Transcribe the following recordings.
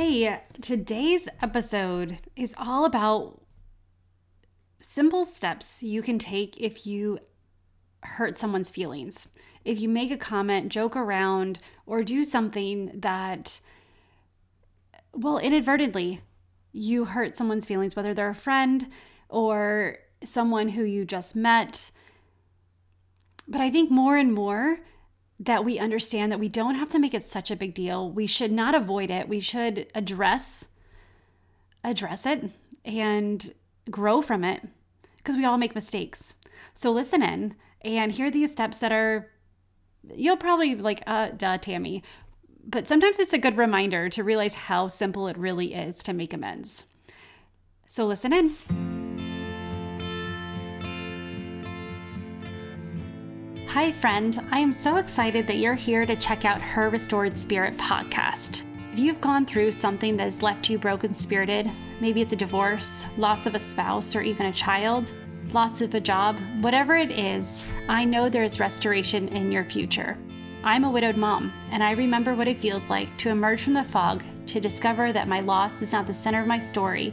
Hey, today's episode is all about simple steps you can take if you hurt someone's feelings. If you make a comment, joke around, or do something that, well, inadvertently, you hurt someone's feelings, whether they're a friend or someone who you just met. But I think more and more, that we understand that we don't have to make it such a big deal. We should not avoid it. We should address address it and grow from it because we all make mistakes. So listen in and hear these steps that are you'll probably like uh duh Tammy. But sometimes it's a good reminder to realize how simple it really is to make amends. So listen in. Hi, friend. I am so excited that you're here to check out Her Restored Spirit podcast. If you've gone through something that has left you broken spirited, maybe it's a divorce, loss of a spouse, or even a child, loss of a job, whatever it is, I know there is restoration in your future. I'm a widowed mom, and I remember what it feels like to emerge from the fog to discover that my loss is not the center of my story,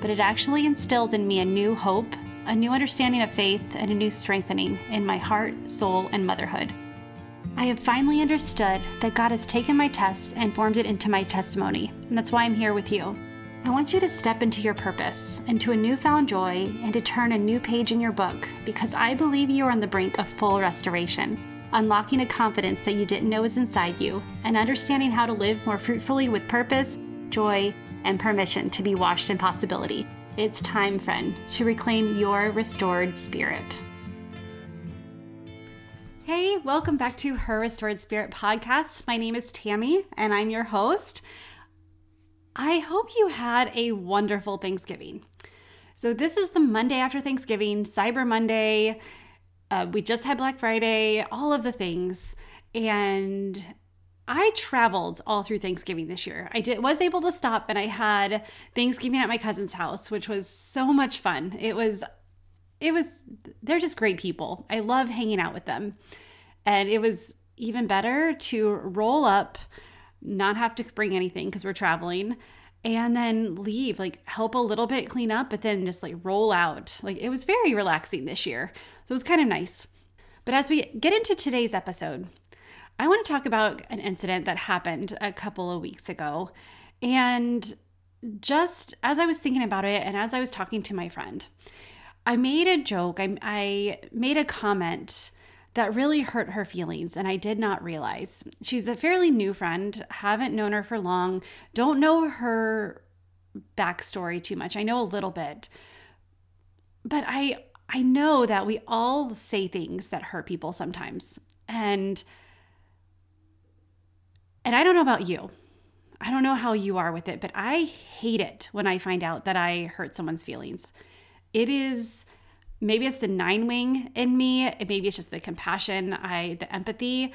but it actually instilled in me a new hope a new understanding of faith, and a new strengthening in my heart, soul, and motherhood. I have finally understood that God has taken my test and formed it into my testimony, and that's why I'm here with you. I want you to step into your purpose, into a newfound joy, and to turn a new page in your book because I believe you are on the brink of full restoration, unlocking a confidence that you didn't know was inside you, and understanding how to live more fruitfully with purpose, joy, and permission to be washed in possibility. It's time, friend, to reclaim your restored spirit. Hey, welcome back to Her Restored Spirit podcast. My name is Tammy, and I'm your host. I hope you had a wonderful Thanksgiving. So, this is the Monday after Thanksgiving, Cyber Monday. Uh, we just had Black Friday, all of the things. And I traveled all through Thanksgiving this year. I did was able to stop and I had Thanksgiving at my cousin's house, which was so much fun. It was it was they're just great people. I love hanging out with them. And it was even better to roll up, not have to bring anything because we're traveling, and then leave, like help a little bit clean up, but then just like roll out. Like it was very relaxing this year. So it was kind of nice. But as we get into today's episode, I want to talk about an incident that happened a couple of weeks ago. And just as I was thinking about it and as I was talking to my friend, I made a joke, I, I made a comment that really hurt her feelings, and I did not realize. She's a fairly new friend, haven't known her for long, don't know her backstory too much. I know a little bit. But I I know that we all say things that hurt people sometimes. And and I don't know about you. I don't know how you are with it, but I hate it when I find out that I hurt someone's feelings. It is maybe it's the nine wing in me, maybe it's just the compassion, I the empathy,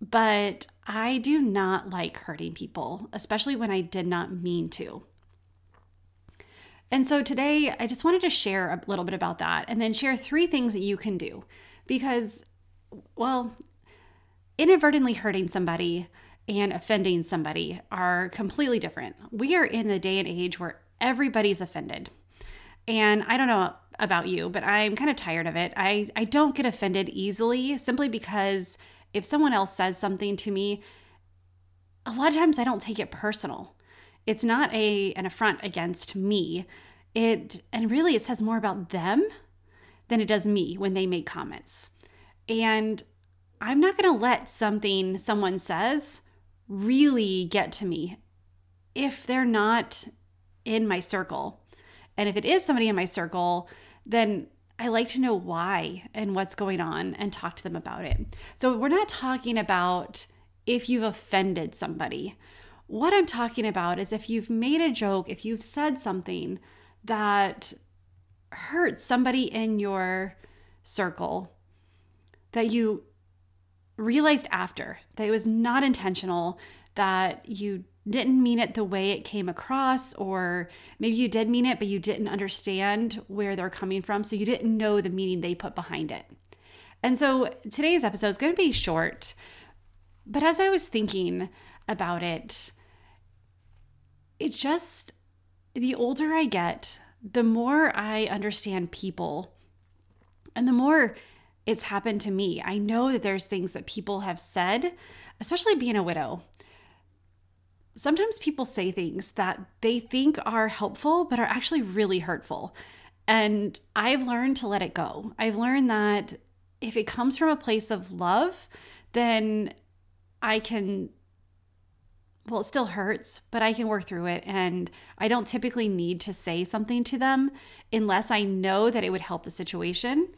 but I do not like hurting people, especially when I did not mean to. And so today I just wanted to share a little bit about that and then share three things that you can do because well, inadvertently hurting somebody and offending somebody are completely different. We are in the day and age where everybody's offended. And I don't know about you, but I'm kind of tired of it. I, I don't get offended easily simply because if someone else says something to me, a lot of times I don't take it personal. It's not a an affront against me. It and really it says more about them than it does me when they make comments. And I'm not going to let something someone says really get to me if they're not in my circle. And if it is somebody in my circle, then I like to know why and what's going on and talk to them about it. So we're not talking about if you've offended somebody. What I'm talking about is if you've made a joke, if you've said something that hurts somebody in your circle that you realized after that it was not intentional, that you didn't mean it the way it came across, or maybe you did mean it, but you didn't understand where they're coming from. So you didn't know the meaning they put behind it. And so today's episode is going to be short. But as I was thinking about it, it just, the older I get, the more I understand people and the more it's happened to me. I know that there's things that people have said, especially being a widow. Sometimes people say things that they think are helpful, but are actually really hurtful. And I've learned to let it go. I've learned that if it comes from a place of love, then I can well, it still hurts, but I can work through it. And I don't typically need to say something to them unless I know that it would help the situation.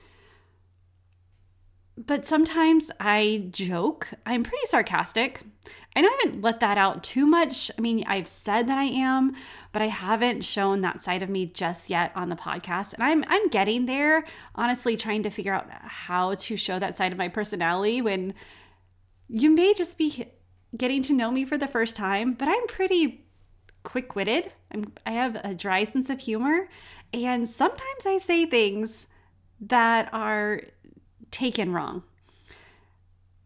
But sometimes I joke. I'm pretty sarcastic. I know I haven't let that out too much. I mean, I've said that I am, but I haven't shown that side of me just yet on the podcast. And I'm I'm getting there, honestly trying to figure out how to show that side of my personality when you may just be getting to know me for the first time, but I'm pretty quick witted. I'm I have a dry sense of humor. And sometimes I say things that are taken wrong.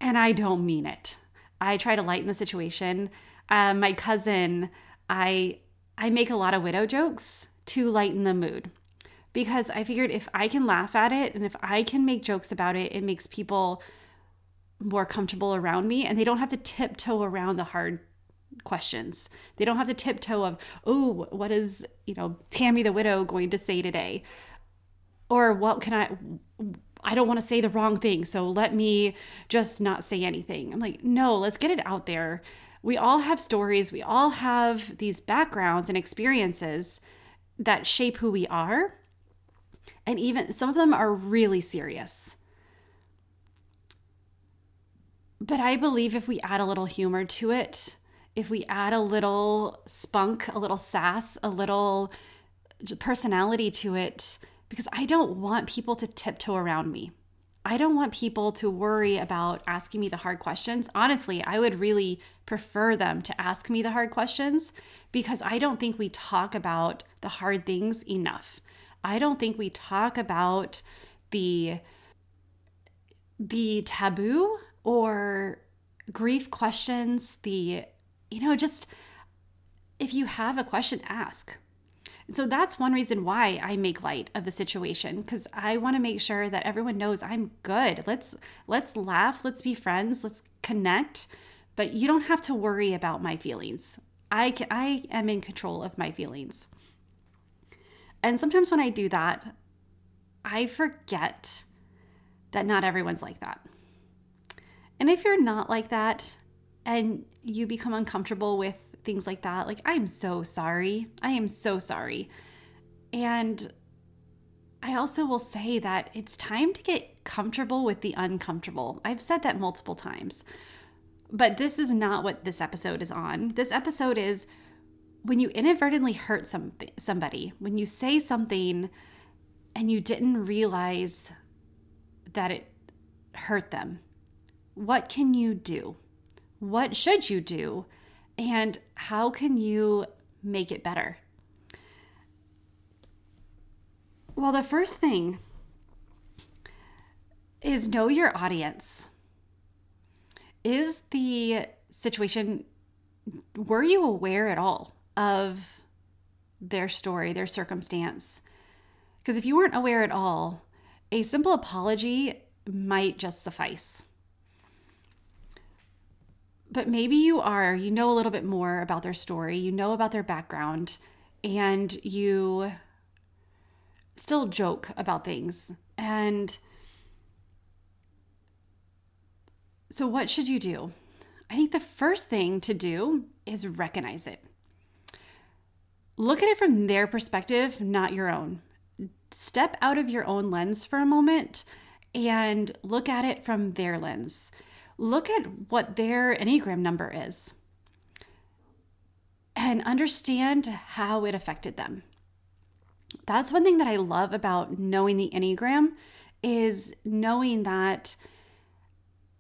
And I don't mean it. I try to lighten the situation. Uh, my cousin, I I make a lot of widow jokes to lighten the mood because I figured if I can laugh at it and if I can make jokes about it, it makes people more comfortable around me and they don't have to tiptoe around the hard questions. They don't have to tiptoe of, oh, what is, you know, Tammy the widow going to say today? Or what can I I don't want to say the wrong thing, so let me just not say anything. I'm like, no, let's get it out there. We all have stories, we all have these backgrounds and experiences that shape who we are. And even some of them are really serious. But I believe if we add a little humor to it, if we add a little spunk, a little sass, a little personality to it, because I don't want people to tiptoe around me. I don't want people to worry about asking me the hard questions. Honestly, I would really prefer them to ask me the hard questions because I don't think we talk about the hard things enough. I don't think we talk about the the taboo or grief questions, the, you know, just if you have a question, ask. And so that's one reason why I make light of the situation because I want to make sure that everyone knows I'm good. Let's let's laugh, let's be friends, let's connect, but you don't have to worry about my feelings. I can, I am in control of my feelings. And sometimes when I do that, I forget that not everyone's like that. And if you're not like that and you become uncomfortable with things like that, like, I'm so sorry. I am so sorry. And I also will say that it's time to get comfortable with the uncomfortable. I've said that multiple times. But this is not what this episode is on. This episode is when you inadvertently hurt something somebody, when you say something and you didn't realize that it hurt them what can you do? What should you do? And how can you make it better? Well, the first thing is know your audience. Is the situation, were you aware at all of their story, their circumstance? Because if you weren't aware at all, a simple apology might just suffice but maybe you are, you know a little bit more about their story, you know about their background, and you still joke about things. And so, what should you do? I think the first thing to do is recognize it. Look at it from their perspective, not your own. Step out of your own lens for a moment and look at it from their lens look at what their Enneagram number is and understand how it affected them. That's one thing that I love about knowing the Enneagram is knowing that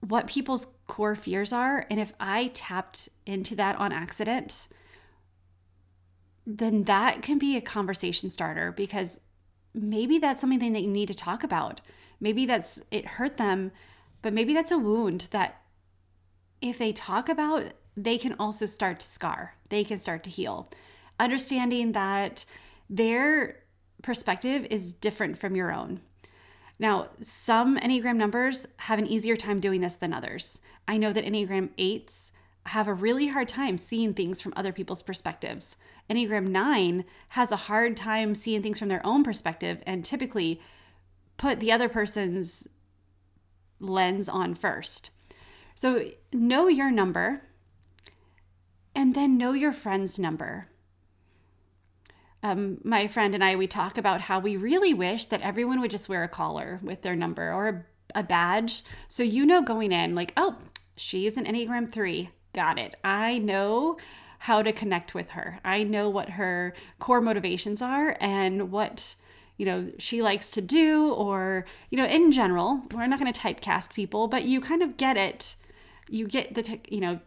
what people's core fears are and if I tapped into that on accident then that can be a conversation starter because maybe that's something that you need to talk about. Maybe that's it hurt them but maybe that's a wound that if they talk about, they can also start to scar, they can start to heal. understanding that their perspective is different from your own. Now, some Enneagram numbers have an easier time doing this than others. I know that Enneagram 8s have a really hard time seeing things from other people's perspectives. Enneagram 9 has a hard time seeing things from their own perspective and typically put the other person's lens on first. So, know your number and then know your friend's number um, my friend and I, we talk about how we really wish that everyone would just wear a collar with their number or a, a badge. So you know going in, like, oh, she's an Enneagram 3. Got it. I know how to connect with her. I know what her core motivations are and what you know she likes to do or you know in general we're not going to typecast people but you kind of get it you get the you know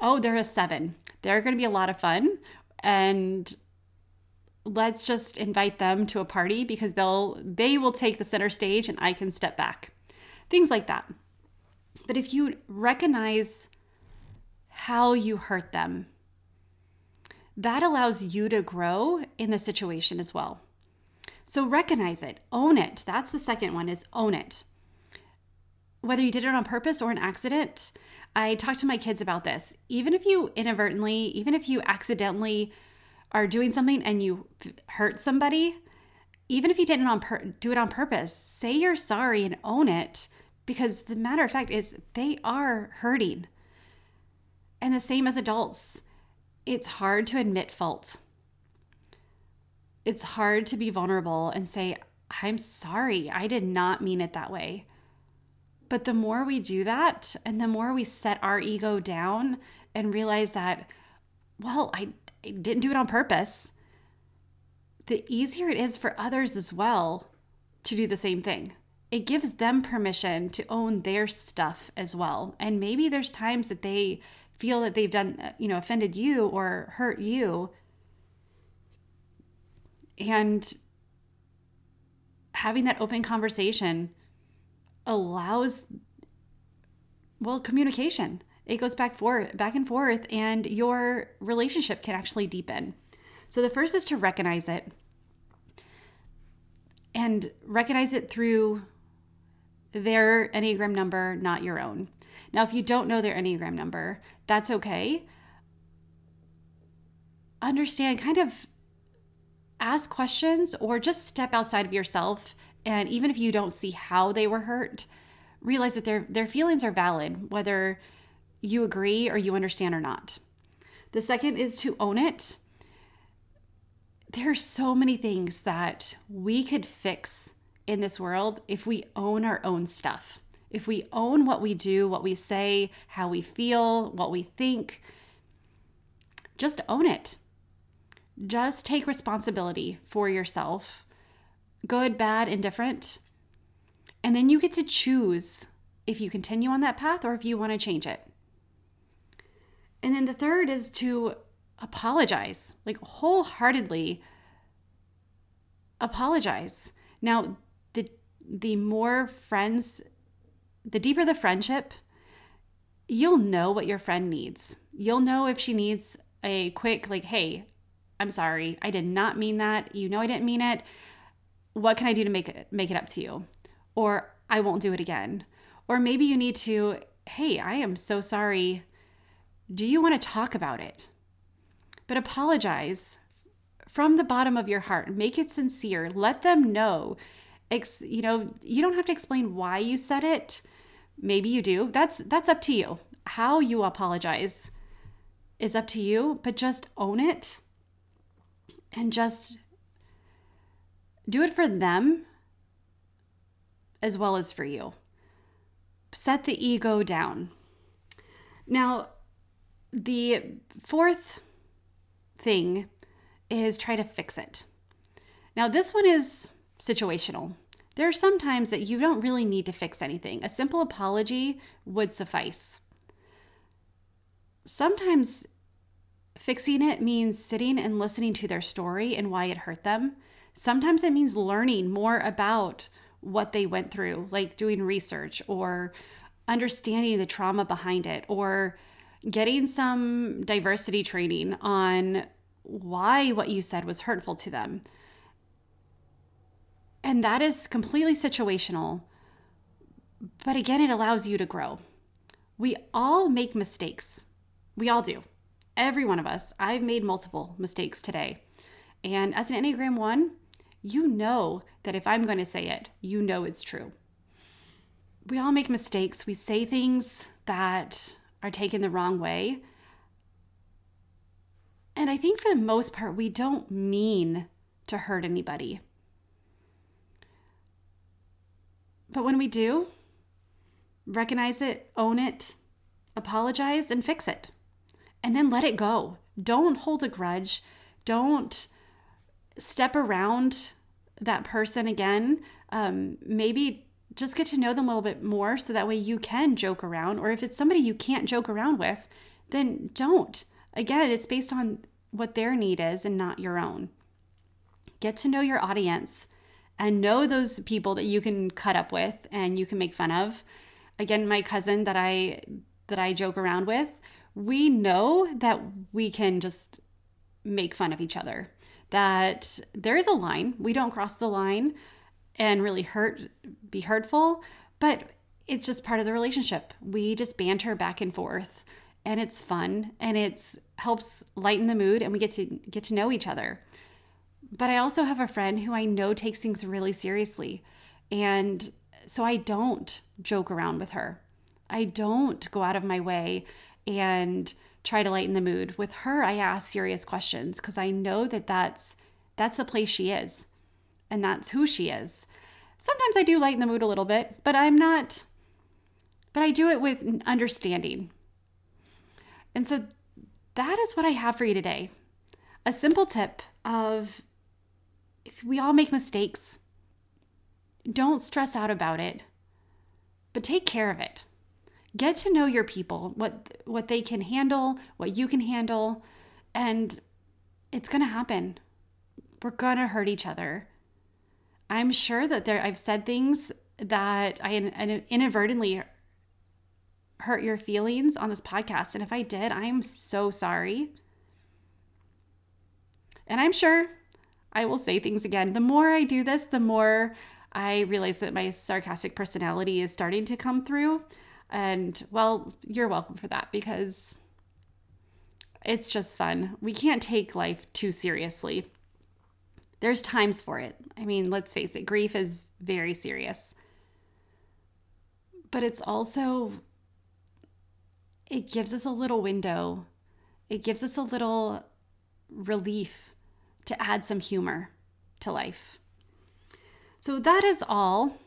oh they're a 7 they're going to be a lot of fun and let's just invite them to a party because they'll they will take the center stage and I can step back. Things like that. But if you recognize how you hurt them, that allows you to grow in the situation as well. So recognize it, own it. That's the second one is own it. Whether you did it on purpose or an accident, I talk to my kids about this. Even if you inadvertently, even if you accidentally are doing something and you hurt somebody, even if you didn't on pur- do it on purpose, say you're sorry and own it because the matter of fact is they are hurting. And the same as adults, it's hard to admit fault. It's hard to be vulnerable and say, I'm sorry, I did not mean it that way. But the more we do that, and the more we set our ego down and realize that, well, I didn't do it on purpose, the easier it is for others as well to do the same thing. It gives them permission to own their stuff as well. And maybe there's times that they feel that they've done, you know, offended you or hurt you. And having that open conversation allows well communication it goes back forth, back and forth, and your relationship can actually deepen. So the first is to recognize it and recognize it through their Enneagram number, not your own. Now, if you don't know their Enneagram number, that's okay. Understand, kind of ask questions or just step outside of yourself. And even if you don't see how they were hurt, realize that their, their feelings are valid, whether you agree or you understand or not. The second is to own it. There are so many things that we could fix in this world if we own our own stuff. If we own what we do, what we say, how we feel, what we think, just own it. Just take responsibility for yourself, good, bad, indifferent. And then you get to choose if you continue on that path or if you want to change it. And then the third is to apologize, like wholeheartedly apologize. Now, the the more friends, the deeper the friendship, you'll know what your friend needs. You'll know if she needs a quick like, "Hey, I'm sorry. I did not mean that. You know I didn't mean it. What can I do to make it make it up to you?" Or, "I won't do it again." Or maybe you need to, "Hey, I am so sorry do you want to talk about it? But apologize from the bottom of your heart. Make it sincere. Let them know. Ex- you know, you don't have to explain why you said it. Maybe you do. That's that's up to you. How you apologize is up to you, but just own it and just do it for them as well as for you. Set the ego down. Now, the fourth thing is try to fix it. Now, this one is situational. There are some times that you don't really need to fix anything. A simple apology would suffice. Sometimes fixing it means sitting and listening to their story and why it hurt them. Sometimes it means learning more about what they went through, like doing research or understanding the trauma behind it or getting some diversity training on why what you said was hurtful to them. And that is completely situational. But again, it allows you to grow. We all make mistakes. We all do. Every one of us. I've made multiple mistakes today. And as an Enneagram 1, you know that if I'm going to say it, you know it's true. We all make mistakes. We say things that are taken the wrong way. And I think for the most part, we don't mean to hurt anybody. But when we do, recognize it, own it, apologize, and fix it. And then let it go. Don't hold a grudge. Don't step around that person again. Um, maybe just get to know them a little bit more so that way you can joke around. Or if it's somebody you can't joke around with, then don't. Again, it's based on what their need is and not your own. Get to know your audience and know those people that you can cut up with and you can make fun of. Again, my cousin that I that I joke around with, we know that we can just make fun of each other. That there is a line. We don't cross the line and really hurt be hurtful, but it's just part of the relationship. We just banter back and forth and it's fun and it's helps lighten the mood and we get to get to know each other. But I also have a friend who I know takes things really seriously. And so I don't joke around with her. I don't go out of my way and try to lighten the mood. With her, I ask serious questions because I know that that's that's the place she is and that's who she is. Sometimes I do lighten the mood a little bit, but I'm not but I do it with understanding. And so that is what I have for you today. A simple tip of if we all make mistakes, don't stress out about it, but take care of it. Get to know your people, what what they can handle, what you can handle, and it's going to happen. We're going to hurt each other. I'm sure that there I've said things that I inadvertently hurt your feelings on this podcast. And if I did, I'm so sorry. And I'm sure I will say things again. The more I do this, the more I realize that my sarcastic personality is starting to come through. And well, you're welcome for that because it's just fun. We can't take life too seriously. There's times for it. I mean, let's face it, grief is very serious. But it's also it gives us a little window, it gives us a little relief to add some humor to life. So that is all.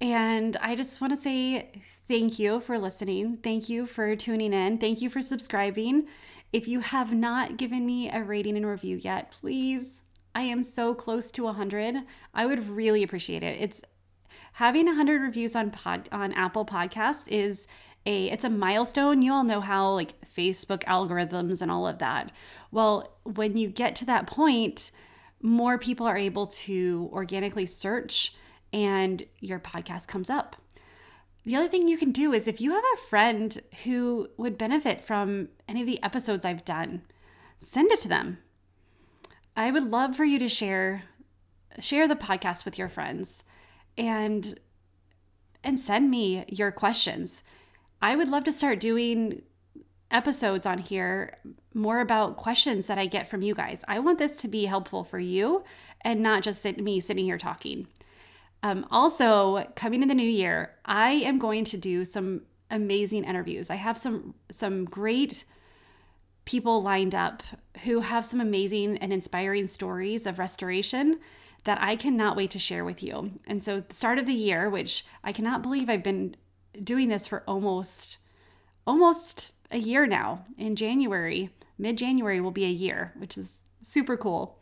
And I just want to say thank you for listening. Thank you for tuning in. Thank you for subscribing. If you have not given me a rating and review yet, please, I am so close to 100. I would really appreciate it. It's having 100 reviews on pod on Apple Podcast is a it's a milestone. You all know how like Facebook algorithms and all of that. Well, when you get to that point, more people are able to organically search and your podcast comes up. The other thing you can do is if you have a friend who would benefit from any of the episodes I've done, send it to them. I would love for you to share share the podcast with your friends and and send me your questions. I would love to start doing episodes on here more about questions that I get from you guys. I want this to be helpful for you and not just sit, me sitting here talking. Um, also, coming in the new year, I am going to do some amazing interviews. I have some some great people lined up who have some amazing and inspiring stories of restoration that I cannot wait to share with you. And so, the start of the year, which I cannot believe I've been doing this for almost almost a year now. In January, mid-January will be a year, which is super cool.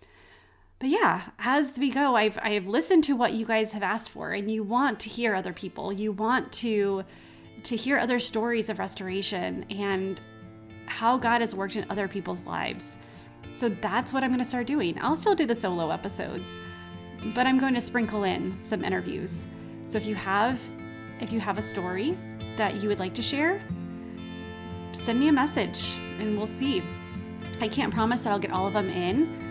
But yeah, as we go, I've I've listened to what you guys have asked for and you want to hear other people. You want to to hear other stories of restoration and how God has worked in other people's lives. So that's what I'm going to start doing. I'll still do the solo episodes, but I'm going to sprinkle in some interviews. So if you have if you have a story that you would like to share, send me a message and we'll see. I can't promise that I'll get all of them in,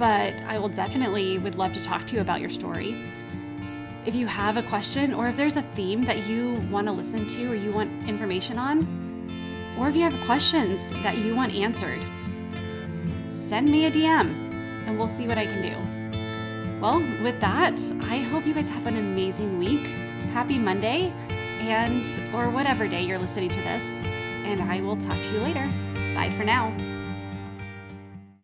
but I will definitely would love to talk to you about your story. If you have a question or if there's a theme that you want to listen to or you want information on, or if you have questions that you want answered, send me a DM and we'll see what I can do. Well, with that, I hope you guys have an amazing week. Happy Monday and or whatever day you're listening to this, and I will talk to you later. Bye for now.